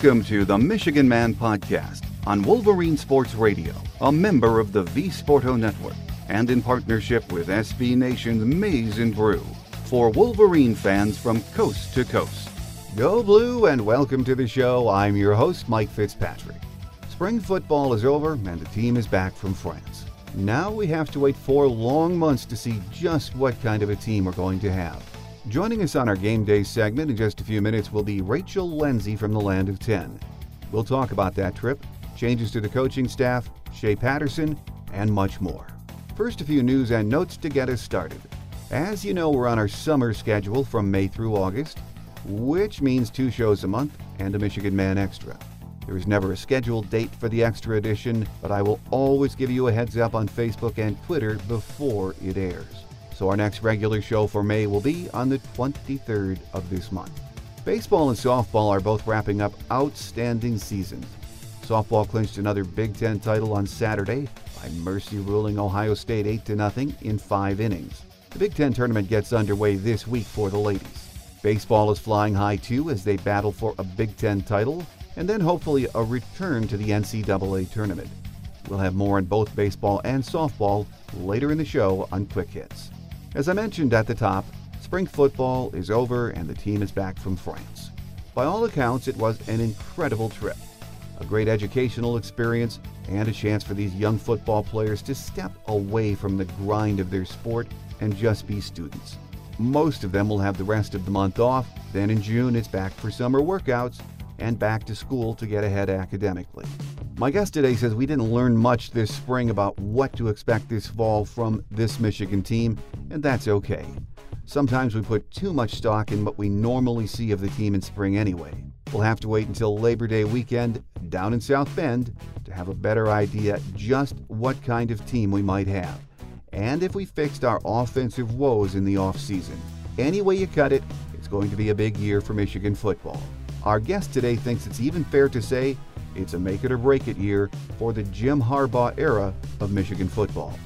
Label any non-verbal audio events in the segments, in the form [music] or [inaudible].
Welcome to the Michigan Man Podcast on Wolverine Sports Radio, a member of the V Sporto Network, and in partnership with SB Nation's Maize and Brew for Wolverine fans from coast to coast. Go Blue and welcome to the show. I'm your host, Mike Fitzpatrick. Spring football is over and the team is back from France. Now we have to wait four long months to see just what kind of a team we're going to have. Joining us on our game day segment in just a few minutes will be Rachel Lenzi from the Land of 10. We'll talk about that trip, changes to the coaching staff, Shea Patterson, and much more. First, a few news and notes to get us started. As you know, we're on our summer schedule from May through August, which means two shows a month and a Michigan Man Extra. There is never a scheduled date for the extra edition, but I will always give you a heads up on Facebook and Twitter before it airs so our next regular show for May will be on the 23rd of this month. Baseball and softball are both wrapping up outstanding seasons. Softball clinched another Big Ten title on Saturday by mercy ruling Ohio State 8 0 in five innings. The Big Ten tournament gets underway this week for the ladies. Baseball is flying high too as they battle for a Big Ten title and then hopefully a return to the NCAA tournament. We'll have more on both baseball and softball later in the show on Quick Hits. As I mentioned at the top, spring football is over and the team is back from France. By all accounts, it was an incredible trip, a great educational experience, and a chance for these young football players to step away from the grind of their sport and just be students. Most of them will have the rest of the month off, then in June it's back for summer workouts and back to school to get ahead academically. My guest today says we didn't learn much this spring about what to expect this fall from this Michigan team, and that's okay. Sometimes we put too much stock in what we normally see of the team in spring anyway. We'll have to wait until Labor Day weekend down in South Bend to have a better idea just what kind of team we might have, and if we fixed our offensive woes in the offseason. Any way you cut it, it's going to be a big year for Michigan football. Our guest today thinks it's even fair to say it's a make it or break it year for the Jim Harbaugh era of Michigan football.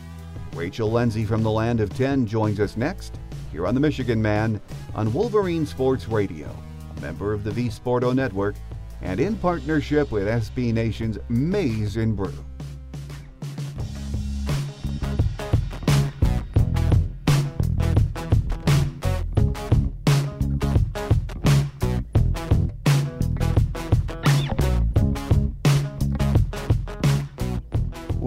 Rachel Lenzi from the Land of 10 joins us next here on the Michigan Man on Wolverine Sports Radio, a member of the V Sporto Network and in partnership with SB Nation's Maize and Brew.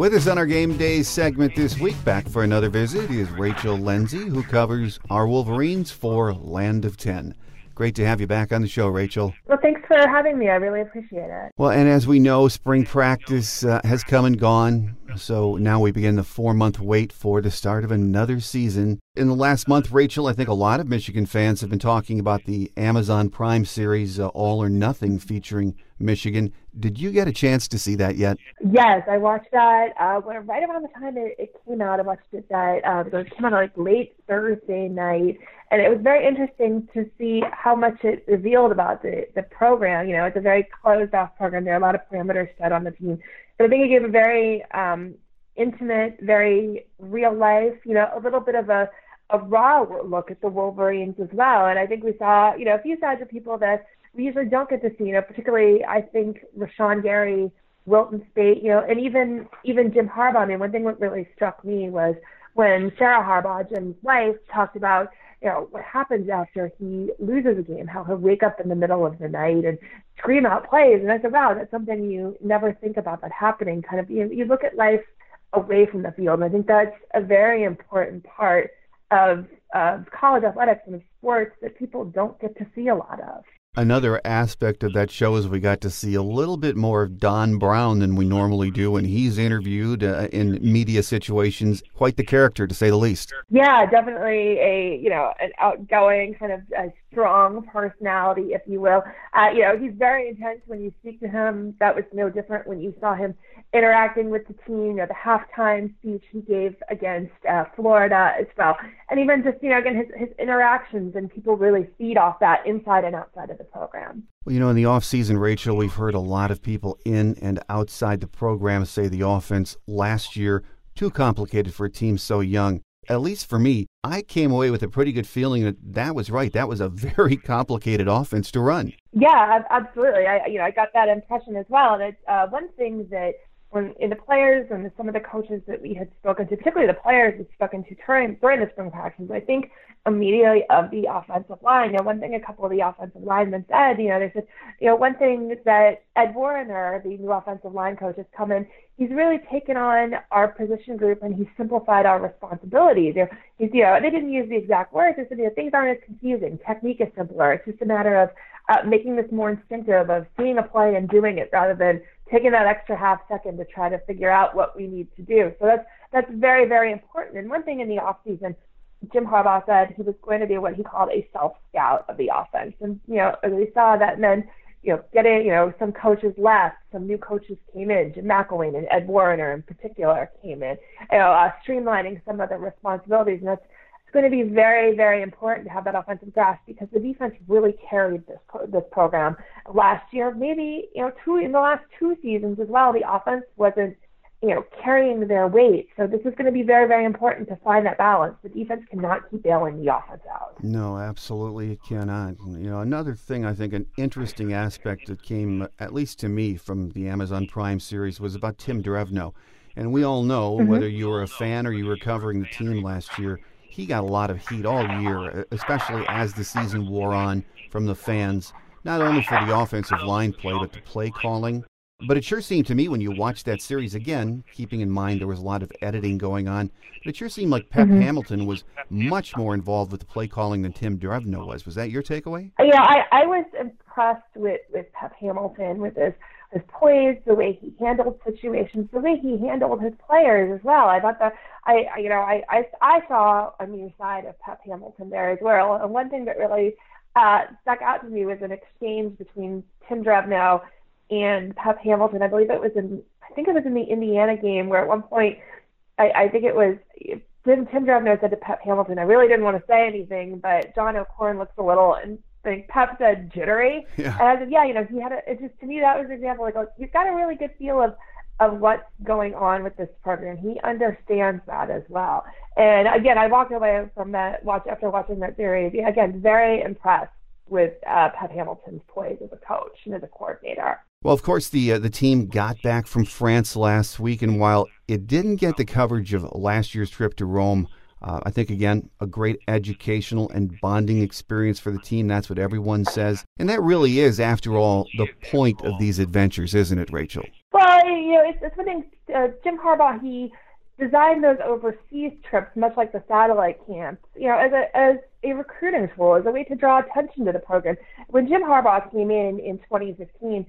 With us on our game day segment this week, back for another visit, is Rachel Lenzi, who covers our Wolverines for Land of 10. Great to have you back on the show, Rachel. Well, thanks for having me. I really appreciate it. Well, and as we know, spring practice uh, has come and gone. So now we begin the four month wait for the start of another season. In the last month, Rachel, I think a lot of Michigan fans have been talking about the Amazon Prime series, uh, All or Nothing, featuring Michigan. Did you get a chance to see that yet? Yes, I watched that uh, right around the time it, it came out. I watched it that uh, it came out like late Thursday night, and it was very interesting to see how much it revealed about the the program. You know, it's a very closed off program. There are a lot of parameters set on the team, but I think it gave a very um, intimate, very real life. You know, a little bit of a a raw look at the Wolverines as well. And I think we saw, you know, a few sides of people that we usually don't get to see. You know, particularly I think Rashan Gary, Wilton Speight, you know, and even even Jim Harbaugh. I mean, one thing that really struck me was when Sarah Harbaugh, Jim's wife, talked about you know what happens after he loses a game, how he'll wake up in the middle of the night and scream out plays. And I said, wow, that's something you never think about that happening. Kind of you you look at life away from the field, and I think that's a very important part of of college athletics and of sports that people don't get to see a lot of. Another aspect of that show is we got to see a little bit more of Don Brown than we normally do when he's interviewed uh, in media situations. Quite the character, to say the least. Yeah, definitely a you know an outgoing kind of a strong personality, if you will. Uh, you know, he's very intense when you speak to him. That was no different when you saw him interacting with the team. You know, the halftime speech he gave against uh, Florida as well, and even just you know again his his interactions and people really feed off that inside and outside of the program. Well, you know, in the offseason, Rachel, we've heard a lot of people in and outside the program say the offense last year too complicated for a team so young. At least for me, I came away with a pretty good feeling that that was right. That was a [laughs] very complicated offense to run. Yeah, absolutely. I you know I got that impression as well. And it's uh, one thing that when in the players and some of the coaches that we had spoken to, particularly the players we spoken to during during the spring practices, I think immediately of the offensive line. You know, one thing a couple of the offensive linemen said, you know, they said, you know, one thing that Ed Warinner, the new offensive line coach, has come in, he's really taken on our position group and he's simplified our responsibilities. You know, he's, you know, they didn't use the exact words, they said, you know, things aren't as confusing. Technique is simpler. It's just a matter of uh, making this more instinctive of seeing a play and doing it rather than taking that extra half second to try to figure out what we need to do. So that's that's very very important. And one thing in the off season, Jim Harbaugh said he was going to be what he called a self scout of the offense. And you know we saw that meant you know getting you know some coaches left, some new coaches came in. Jim McElwain and Ed Warinner in particular came in. You know uh, streamlining some of the responsibilities, and that's going to be very, very important to have that offensive grasp because the defense really carried this this program last year. Maybe you know two in the last two seasons as well. The offense wasn't you know carrying their weight, so this is going to be very, very important to find that balance. The defense cannot keep bailing the offense out. No, absolutely it cannot. You know, another thing I think an interesting aspect that came at least to me from the Amazon Prime series was about Tim Drevno. And we all know, mm-hmm. whether you were a fan or you were covering the team last year, he got a lot of heat all year, especially as the season wore on from the fans, not only for the offensive line play, but the play calling. But it sure seemed to me when you watched that series again, keeping in mind there was a lot of editing going on, but it sure seemed like Pep mm-hmm. Hamilton was much more involved with the play calling than Tim Drevno was. Was that your takeaway? Yeah, I, I was impressed with, with Pep Hamilton with his his poise, the way he handled situations, the way he handled his players as well. I thought that I, you know, I, I I saw a new side of Pep Hamilton there as well. And one thing that really uh, stuck out to me was an exchange between Tim Drevno and Pep Hamilton. I believe it was in I think it was in the Indiana game where at one point I, I think it was Tim, Tim Drevno said to Pep Hamilton, I really didn't want to say anything, but John O'Korn looks a little and think Pep said jittery. Yeah. And I said, yeah, you know, he had a, it just, to me, that was an example. Like, he's got a really good feel of, of what's going on with this program. He understands that as well. And again, I walked away from that watch after watching that series. Again, very impressed with uh, Pep Hamilton's poise as a coach and as a coordinator. Well, of course, the uh, the team got back from France last week, and while it didn't get the coverage of last year's trip to Rome, uh, I think, again, a great educational and bonding experience for the team. That's what everyone says. And that really is, after all, the point of these adventures, isn't it, Rachel? Well, you know, it's, it's one thing. Uh, Jim Harbaugh, he designed those overseas trips, much like the satellite camps, you know, as a, as a recruiting tool, as a way to draw attention to the program. When Jim Harbaugh came in in 2015,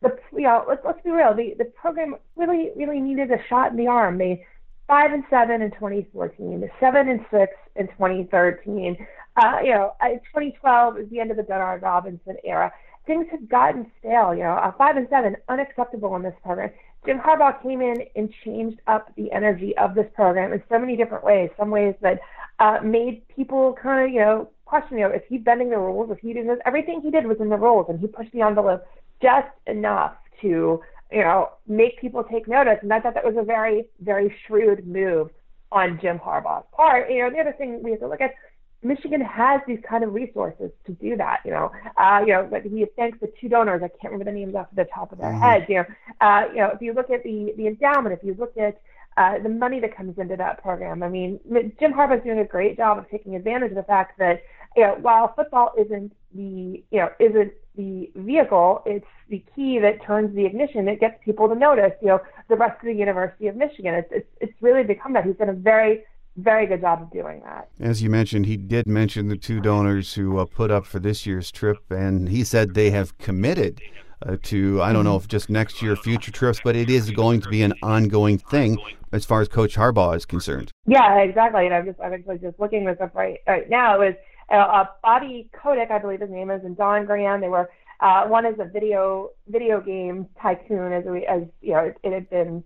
the you know let's let's be real, the the program really really needed a shot in the arm. They five and seven in 2014, seven and six in 2013. Uh, you know, 2012 is the end of the Denard Robinson era. Things have gotten stale. You know, uh, five and seven unacceptable in this program. Jim Harbaugh came in and changed up the energy of this program in so many different ways. Some ways that uh, made people kind of, you know, question, you know, is he bending the rules? Is he doing this? Everything he did was in the rules, and he pushed the envelope just enough to you know, make people take notice. And I thought that was a very, very shrewd move on Jim Harbaugh's part. You know, the other thing we have to look at, Michigan has these kind of resources to do that. You know, uh, you know, but he thanks the two donors. I can't remember the names off the top of their mm-hmm. heads. You know, uh, you know, if you look at the the endowment, if you look at uh, the money that comes into that program, I mean, Jim Harbaugh's doing a great job of taking advantage of the fact that you know, while football isn't the you know isn't the vehicle, it's the key that turns the ignition. It gets people to notice. You know, the rest of the University of Michigan. It's it's, it's really become that. He's done a very very good job of doing that. As you mentioned, he did mention the two donors who uh, put up for this year's trip, and he said they have committed uh, to I don't know if just next year, future trips, but it is going to be an ongoing thing as far as Coach Harbaugh is concerned. Yeah, exactly. And I'm just I'm actually just looking this up right right now. It was uh, Bobby Kotick, I believe his name is, and Don Graham. They were uh, one is a video video game tycoon, as we as you know it, had been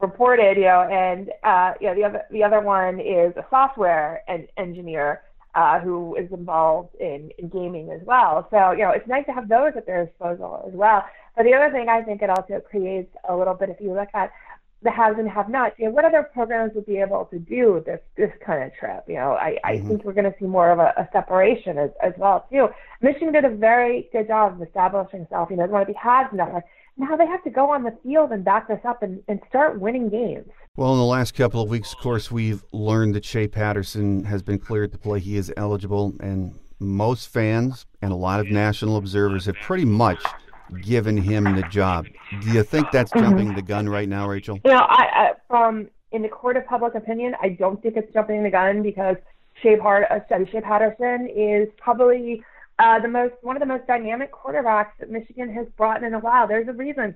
reported, you know, and uh, you know the other the other one is a software en- engineer uh, who is involved in, in gaming as well. So you know it's nice to have those at their disposal as well. But the other thing I think it also creates a little bit if you look at the haves and have-nots. You know, what other programs would be able to do this this kind of trip? You know, I, I mm-hmm. think we're going to see more of a, a separation as, as well too. Michigan did a very good job of establishing itself. You know, they want to be haves and nots. Now they have to go on the field and back this up and, and start winning games. Well, in the last couple of weeks, of course, we've learned that Shea Patterson has been cleared to play. He is eligible, and most fans and a lot of national observers have pretty much given him the job. Do you think that's mm-hmm. jumping the gun right now, Rachel? You know, I, I, from in the court of public opinion, I don't think it's jumping the gun because Shea, Part, uh, Shea Patterson is probably uh, the most one of the most dynamic quarterbacks that Michigan has brought in a while. There's a reason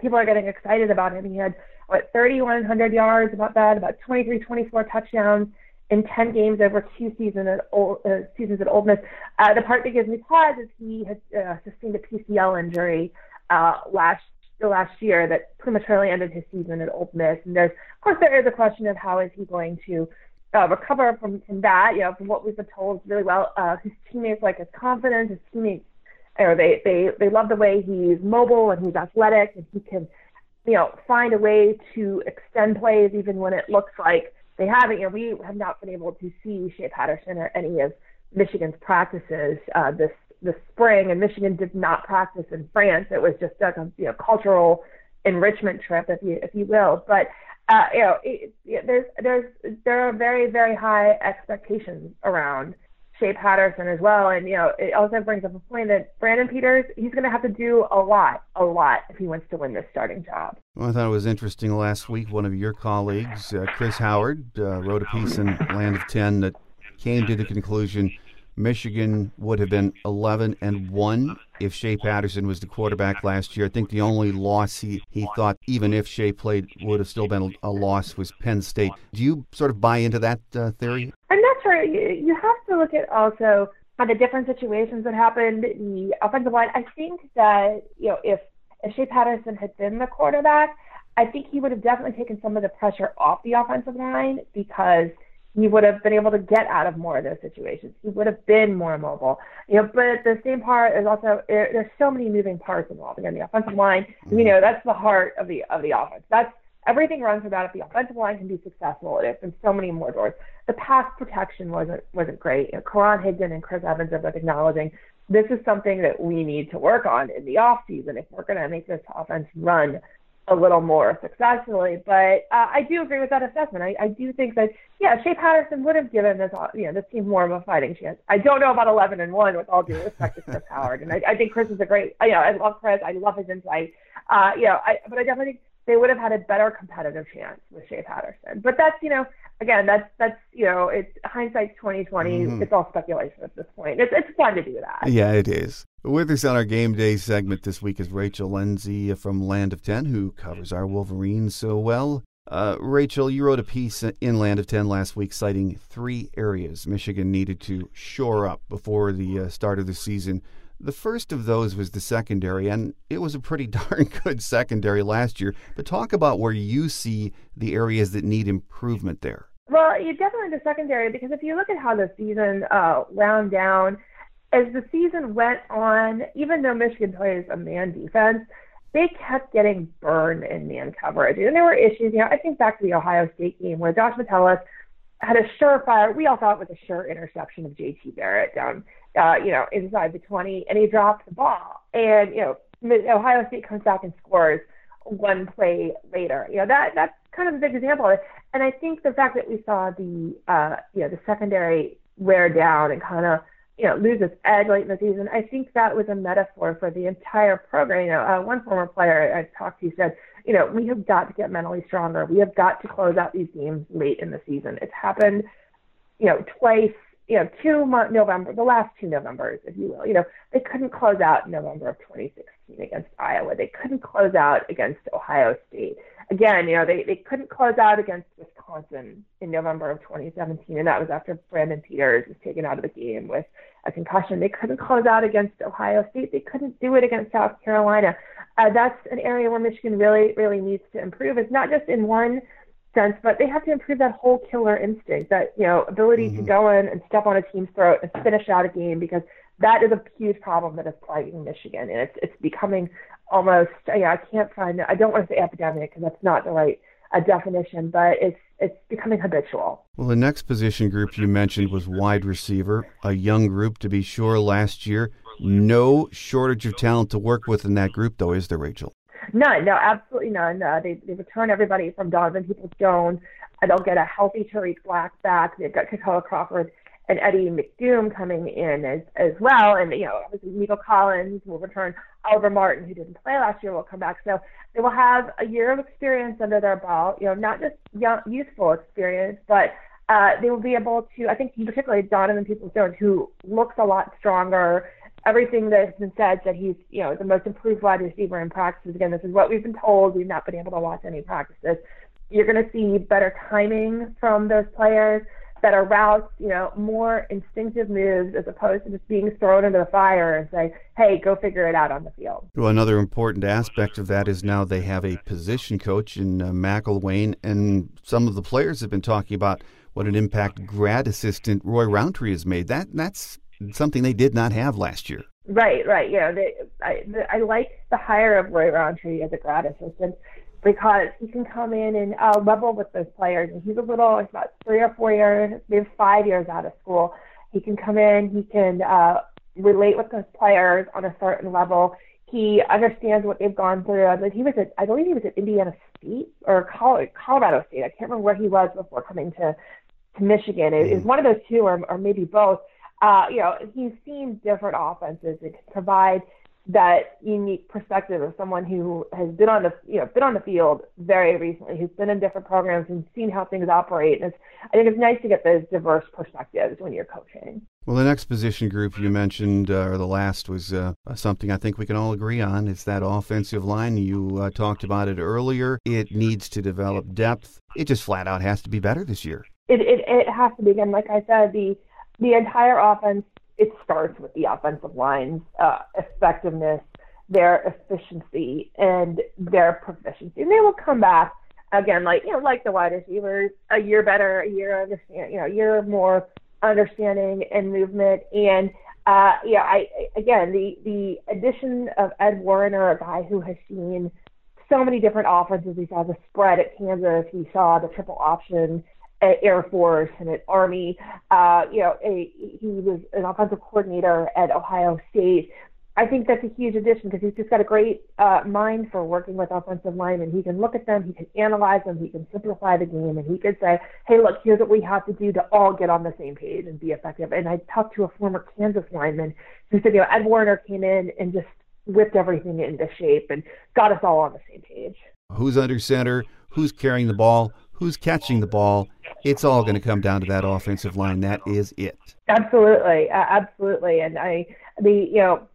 people are getting excited about him. He had what 3,100 yards, about that, about 23, 24 touchdowns in 10 games over two seasons at uh, seasons at Ole Miss. Uh, the part that gives me pause is he had uh, sustained a PCL injury uh, last last year that prematurely ended his season at Ole Miss. And there's, of course, there is a question of how is he going to uh, recover from from that. You know, from what we've been told really well. Uh, his teammates like his confidence. His teammates, you know, they they they love the way he's mobile and he's athletic and he can, you know, find a way to extend plays even when it looks like they haven't. You know, we have not been able to see Shea Patterson or any of Michigan's practices uh, this this spring, and Michigan did not practice in France. It was just a you know cultural enrichment trip, if you if you will. But uh, you know, it, it, there's there's there are very very high expectations around Shea Patterson as well. And, you know, it also brings up a point that Brandon Peters, he's going to have to do a lot, a lot if he wants to win this starting job. Well, I thought it was interesting last week. One of your colleagues, uh, Chris Howard, uh, wrote a piece in Land of 10 that came to the conclusion Michigan would have been 11 and 1 if Shea Patterson was the quarterback last year. I think the only loss he, he thought, even if Shea played, would have still been a, loss was Penn State. Do you sort of buy into that uh, theory? I'm not sure. You, have to look at also the different situations that happened, the offensive line. I think that, you know, if, if Shea Patterson had been the quarterback, I think he would have definitely taken some of the pressure off the offensive line because – he would have been able to get out of more of those situations. He would have been more mobile. You know, but the same part is also there's so many moving parts involved. Again, the offensive line, you know, that's the heart of the of the offense. That's everything runs that. If the offensive line can be successful, it opens so many more doors. The pass protection wasn't wasn't great. You know, Karan Higdon and Chris Evans are both acknowledging this is something that we need to work on in the off season if we're going to make this offense run a little more successfully. But uh, I do agree with that assessment. I, I do think that yeah, Shea Patterson would have given this you know this team more of a fighting chance. I don't know about 11 and one with all due respect to Chris [laughs] Howard, and I, I think Chris is a great. You know, I love Chris. I love his insight. Uh, you know, I, but I definitely think they would have had a better competitive chance with Shea Patterson. But that's you know again that's that's you know it's hindsight's 2020. Mm-hmm. It's all speculation at this point. It's it's fun to do that. Yeah, it is. With us on our game day segment this week is Rachel Lenzi from Land of Ten, who covers our Wolverines so well. Uh, Rachel, you wrote a piece in Land of Ten last week citing three areas Michigan needed to shore up before the uh, start of the season. The first of those was the secondary, and it was a pretty [laughs] darn good secondary last year. But talk about where you see the areas that need improvement there. Well, definitely the secondary because if you look at how the season uh, wound down, as the season went on, even though Michigan plays a man defense, they kept getting burned in man coverage. And there were issues, you know, I think back to the Ohio State game where Josh Metellus had a surefire, we all thought it was a sure interception of JT Barrett down uh, you know, inside the 20, and he dropped the ball. And, you know, Ohio State comes back and scores one play later. You know, that that's kind of a big example. And I think the fact that we saw the, uh, you know, the secondary wear down and kind of, you know, lose its edge late in the season, I think that was a metaphor for the entire program. You know, uh, one former player I talked to said, you know, we have got to get mentally stronger. We have got to close out these games late in the season. It's happened, you know, twice you know, two month November, the last two Novembers, if you will. You know, they couldn't close out November of 2016 against Iowa. They couldn't close out against Ohio State. Again, you know, they, they couldn't close out against Wisconsin in November of 2017, and that was after Brandon Peters was taken out of the game with a concussion. They couldn't close out against Ohio State. They couldn't do it against South Carolina. Uh, that's an area where Michigan really, really needs to improve. It's not just in one sense, but they have to improve that whole killer instinct, that you know ability mm-hmm. to go in and step on a team's throat and finish out a game because that is a huge problem that is plaguing Michigan, and it's it's becoming almost. Yeah, I can't find. I don't want to say epidemic because that's not the right a definition, but it's it's becoming habitual. Well, the next position group you mentioned was wide receiver, a young group to be sure last year. No shortage of talent to work with in that group, though, is there, Rachel? None, no, absolutely none. Uh, they, they return everybody from Donovan Peoples Jones. Uh, they'll get a healthy Tarik Black back. They've got Kekoa Crawford and Eddie McDoom coming in as as well. And you know, obviously Nico Collins will return. Oliver Martin, who didn't play last year, will come back. So they will have a year of experience under their belt. You know, not just young, youthful experience, but uh, they will be able to. I think particularly Donovan Peoples Jones, who looks a lot stronger. Everything that has been said that he's, you know, the most improved wide receiver in practices. Again, this is what we've been told. We've not been able to watch any practices. You're going to see better timing from those players better routes, you know, more instinctive moves as opposed to just being thrown into the fire and say, hey, go figure it out on the field. Well, another important aspect of that is now they have a position coach in uh, McElwain, and some of the players have been talking about what an impact grad assistant Roy Roundtree has made. That That's something they did not have last year. Right, right. You know, they, I, I like the hire of Roy Roundtree as a grad assistant because he can come in and uh, level with those players. And he's a little, he's about three or four years, maybe five years out of school. He can come in, he can uh, relate with those players on a certain level. He understands what they've gone through. I mean, he was at, I believe he was at Indiana State or Colorado State. I can't remember where he was before coming to to Michigan. It is one of those two, or, or maybe both. Uh, you know, he's seen different offenses and can provide that unique perspective of someone who has been on the you know been on the field very recently, who's been in different programs and seen how things operate. And it's, I think it's nice to get those diverse perspectives when you're coaching. Well, the next position group you mentioned, uh, or the last, was uh, something I think we can all agree on. It's that offensive line. You uh, talked about it earlier. It needs to develop depth. It just flat out has to be better this year. It it, it has to be. Again, like I said, the the entire offense it starts with the offensive line's uh, effectiveness, their efficiency, and their proficiency. And they will come back again, like you know, like the wide receivers, a year better, a year understand, you know, a year more understanding and movement. And uh, yeah, I again the the addition of Ed Warinner, a guy who has seen so many different offenses. He saw the spread at Kansas. He saw the triple option at Air Force and at Army. Uh, you know, a, he was an offensive coordinator at Ohio State. I think that's a huge addition because he's just got a great uh, mind for working with offensive linemen. He can look at them, he can analyze them, he can simplify the game, and he could say, "Hey, look, here's what we have to do to all get on the same page and be effective." And I talked to a former Kansas lineman who said, "You know, Ed Warinner came in and just whipped everything into shape and got us all on the same page." Who's under center? Who's carrying the ball? Who's catching the ball? it's all going to come down to that offensive line. That is it. Absolutely, uh, absolutely. And I, the you know,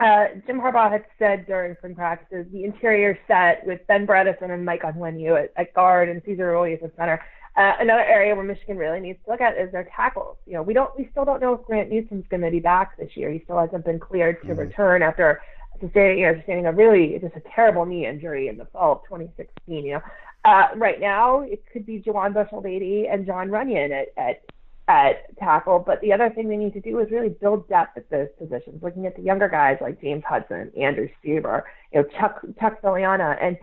uh, Jim Harbaugh had said during spring practices, the interior set with Ben Bredeson and Mike Onwenu at, at guard and Cesar Ruiz at center. Uh, another area where Michigan really needs to look at is their tackles. You know, we don't, we still don't know if Grant Newsome's going to be back this year. He still hasn't been cleared to mm-hmm. return after sustaining, you know, sustaining a really just a terrible knee injury in the fall of 2016. You know, uh, right now, it could be Juwann Bushell-Beatty and John Runyan at, at at tackle. But the other thing they need to do is really build depth at those positions. Looking at the younger guys like James Hudson, Andrew Stueber, you know Chuck Chuck Filiaga, and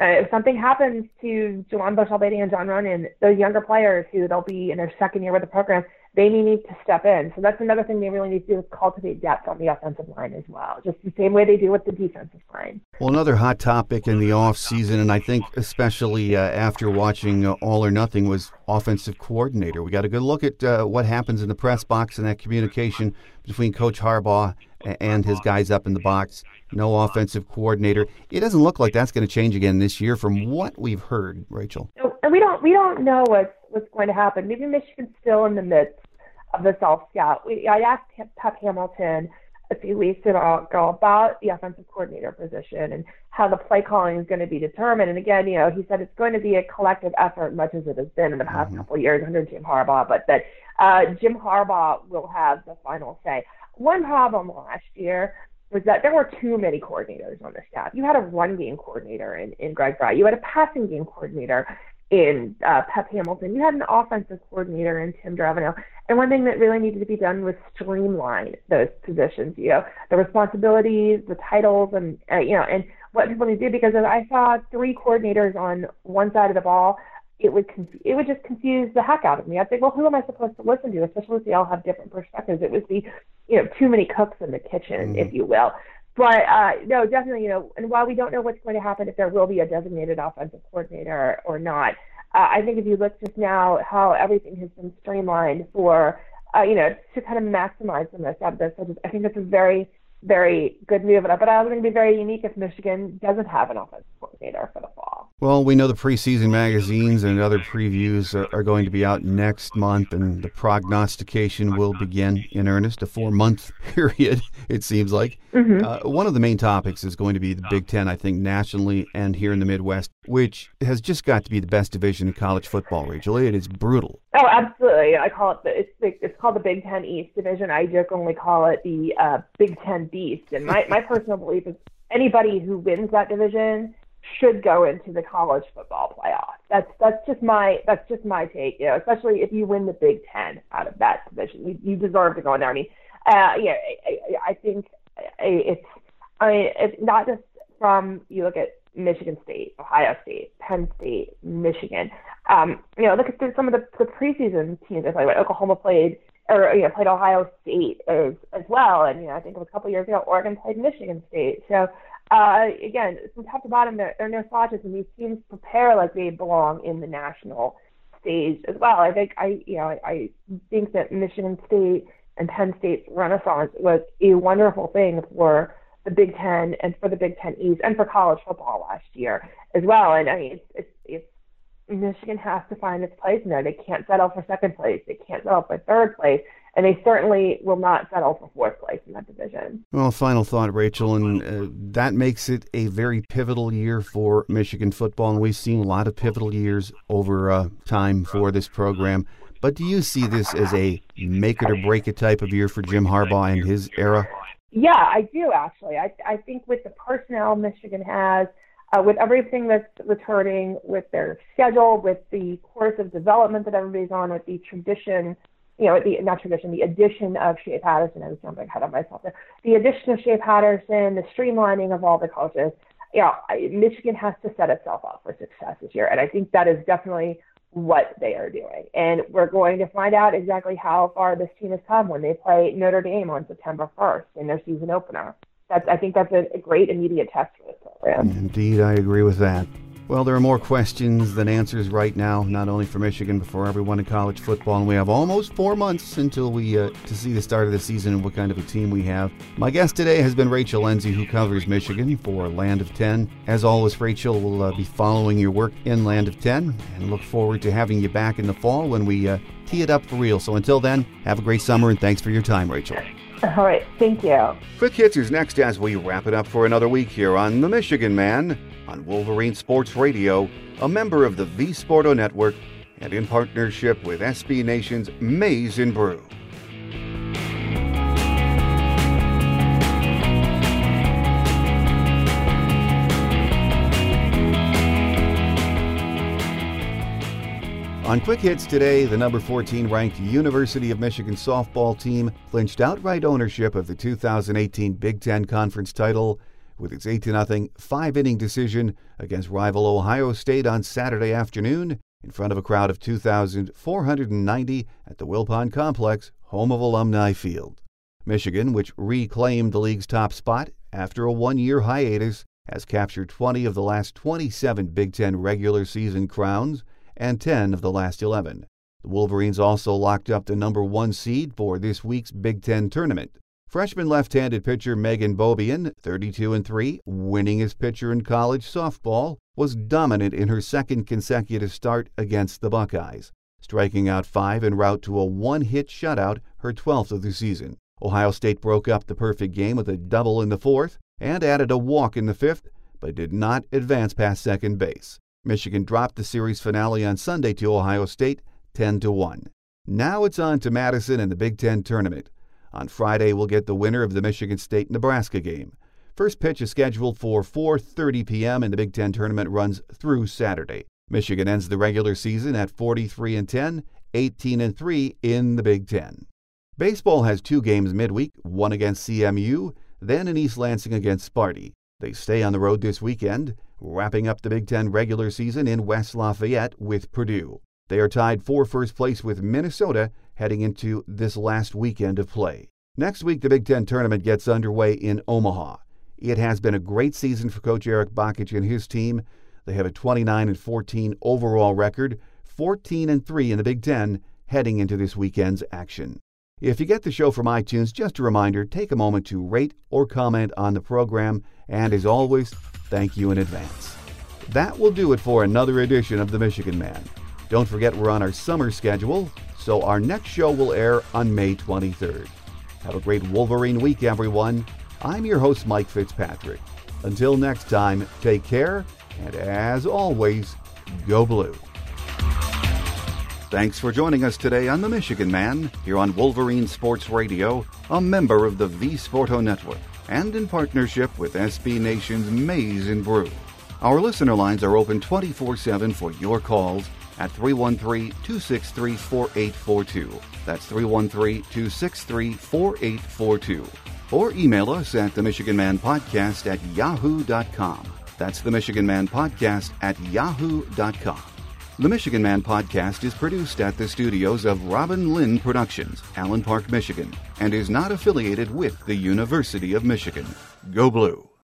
uh, if something happens to Juwann Bushell-Beatty and John Runyan, those younger players who they'll be in their second year with the program, they may need to step in. So that's another thing they really need to do is cultivate depth on the offensive line as well, just the same way they do with the defensive line. Well, another hot topic in the off season, and I think especially uh, after watching uh, All or Nothing, was offensive coordinator. We got a good look at uh, what happens in the press box and that communication between Coach Harbaugh and his guys up in the box. No offensive coordinator. It doesn't look like that's going to change again this year, from what we've heard, Rachel. And we don't we don't know what's what's going to happen. Maybe Michigan's still in the midst of the self scout. I asked Pep Hamilton a few weeks ago about the offensive coordinator position and how the play calling is going to be determined. And again, you know, he said it's going to be a collective effort, much as it has been in the past mm-hmm. couple of years under Jim Harbaugh, but that uh, Jim Harbaugh will have the final say. One problem last year was that there were too many coordinators on the staff. You had a run game coordinator in, in Greg Frey. You had a passing game coordinator in uh, Pep Hamilton. You had an offensive coordinator in Tim Drevno. And one thing that really needed to be done was streamline those positions, you know, the responsibilities, the titles, and, uh, you know, and what people need to do because I saw three coordinators on one side of the ball. It would conf- it would just confuse the heck out of me. I'd think, well, who am I supposed to listen to? Especially if they all have different perspectives. It would be, you know, too many cooks in the kitchen, mm-hmm. if you will. But uh, no, definitely, you know, and while we don't know what's going to happen if there will be a designated offensive coordinator or not, uh, I think if you look just now how everything has been streamlined for, uh, you know, to kind of maximize the most out of this, I think that's a very very good move. But I was going to be very unique if Michigan doesn't have an offensive coordinator for the fall. Well, we know the preseason magazines and other previews are, are going to be out next month, and the prognostication will begin in earnest. A four-month [laughs] period, it seems like. Mm-hmm. Uh, one of the main topics is going to be the Big Ten, I think, nationally and here in the Midwest, which has just got to be the best division in college football. Rachel, it is brutal. Oh, absolutely. I call it the it's it's called the Big Ten East division. I jokingly call it the uh, Big Ten Beast. And my my personal [laughs] belief is anybody who wins that division should go into the college football playoff. That's that's just my that's just my take. You know, especially if you win the Big Ten out of that division, you, you deserve to go in there. I mean, uh, yeah, I, I think it's I mean it's not just from you look at Michigan State, Ohio State, Penn State, Michigan. Um, you know, look at some of the, the preseason teams. I like Oklahoma played or you know played Ohio State as as well, and you know I think a couple years ago Oregon played Michigan State. So uh, again, from top to bottom, there, there are no slouches, and these teams prepare like they belong in the national stage as well. I think I you know I, I think that Michigan State and Penn State's renaissance was a wonderful thing for the Big Ten and for the Big Ten East and for college football last year as well. And I mean, it's it's, it's Michigan has to find its place there. They can't settle for second place. They can't settle for third place. And they certainly will not settle for fourth place in that division. Well, final thought, Rachel, and uh, that makes it a very pivotal year for Michigan football. And we've seen a lot of pivotal years over uh, time for this program. But do you see this as a make it or break it type of year for Jim Harbaugh and his era? Yeah, I do actually. I I think with the personnel Michigan has, uh, with everything that's returning, with their schedule, with the course of development that everybody's on, with the tradition, you know, the not tradition, the addition of Shea Patterson. I was jumping ahead of myself there. The addition of Shea Patterson, the streamlining of all the coaches. Know, Michigan has to set itself up for success this year, and I think that is definitely what they are doing. And we're going to find out exactly how far this team has come when they play Notre Dame on September 1st in their season opener. That's, I think that's a, great immediate test for this program. Indeed, I agree with that. Well, there are more questions than answers right now, not only for Michigan, but for everyone in college football. And we have almost four months until we uh, to see the start of the season and what kind of a team we have. My guest today has been Rachel Lenzi, who covers Michigan for Land of 10. As always, Rachel will uh, be following your work in Land of 10 and look forward to having you back in the fall when we uh, tee it up for real. So until then, have a great summer and thanks for your time, Rachel. All right, thank you. Quick Hits is next as we wrap it up for another week here on The Michigan Man on Wolverine Sports Radio, a member of the V Sporto Network, and in partnership with SB Nation's Maize and Brew. On Quick Hits today, the number 14 ranked University of Michigan softball team clinched outright ownership of the 2018 Big Ten Conference title with its 8 0 five inning decision against rival Ohio State on Saturday afternoon in front of a crowd of 2,490 at the Wilpon Complex, home of Alumni Field. Michigan, which reclaimed the league's top spot after a one year hiatus, has captured 20 of the last 27 Big Ten regular season crowns and 10 of the last 11. The Wolverines also locked up the number one seed for this week's Big Ten tournament. Freshman left-handed pitcher Megan Beaubien, 32 and 3, winningest pitcher in college softball, was dominant in her second consecutive start against the Buckeyes, striking out 5 en route to a one-hit shutout, her 12th of the season. Ohio State broke up the perfect game with a double in the fourth and added a walk in the fifth, but did not advance past second base. Michigan dropped the series finale on Sunday to Ohio State 10 to 1. Now it's on to Madison and the Big 10 tournament. On Friday, we'll get the winner of the Michigan State-Nebraska game. First pitch is scheduled for 4:30 p.m. and the Big 10 tournament runs through Saturday. Michigan ends the regular season at 43 and 10, 18 and 3 in the Big 10. Baseball has two games midweek, one against CMU, then in East Lansing against Sparty. They stay on the road this weekend, wrapping up the Big Ten regular season in West Lafayette with Purdue. They are tied for first place with Minnesota heading into this last weekend of play. Next week, the Big Ten tournament gets underway in Omaha. It has been a great season for Coach Eric Bakich and his team. They have a 29 and 14 overall record, 14 and 3 in the Big Ten heading into this weekend's action. If you get the show from iTunes, just a reminder take a moment to rate or comment on the program, and as always, thank you in advance. That will do it for another edition of The Michigan Man. Don't forget we're on our summer schedule, so our next show will air on May 23rd. Have a great Wolverine week, everyone. I'm your host, Mike Fitzpatrick. Until next time, take care, and as always, go blue. Thanks for joining us today on The Michigan Man, here on Wolverine Sports Radio, a member of the V Sporto Network, and in partnership with SB Nation's Maize and Brew. Our listener lines are open 24 7 for your calls at 313 263 4842. That's 313 263 4842. Or email us at the Michigan Man Podcast at yahoo.com. That's the Michigan Man Podcast at yahoo.com. The Michigan Man podcast is produced at the studios of Robin Lynn Productions, Allen Park, Michigan, and is not affiliated with the University of Michigan. Go Blue!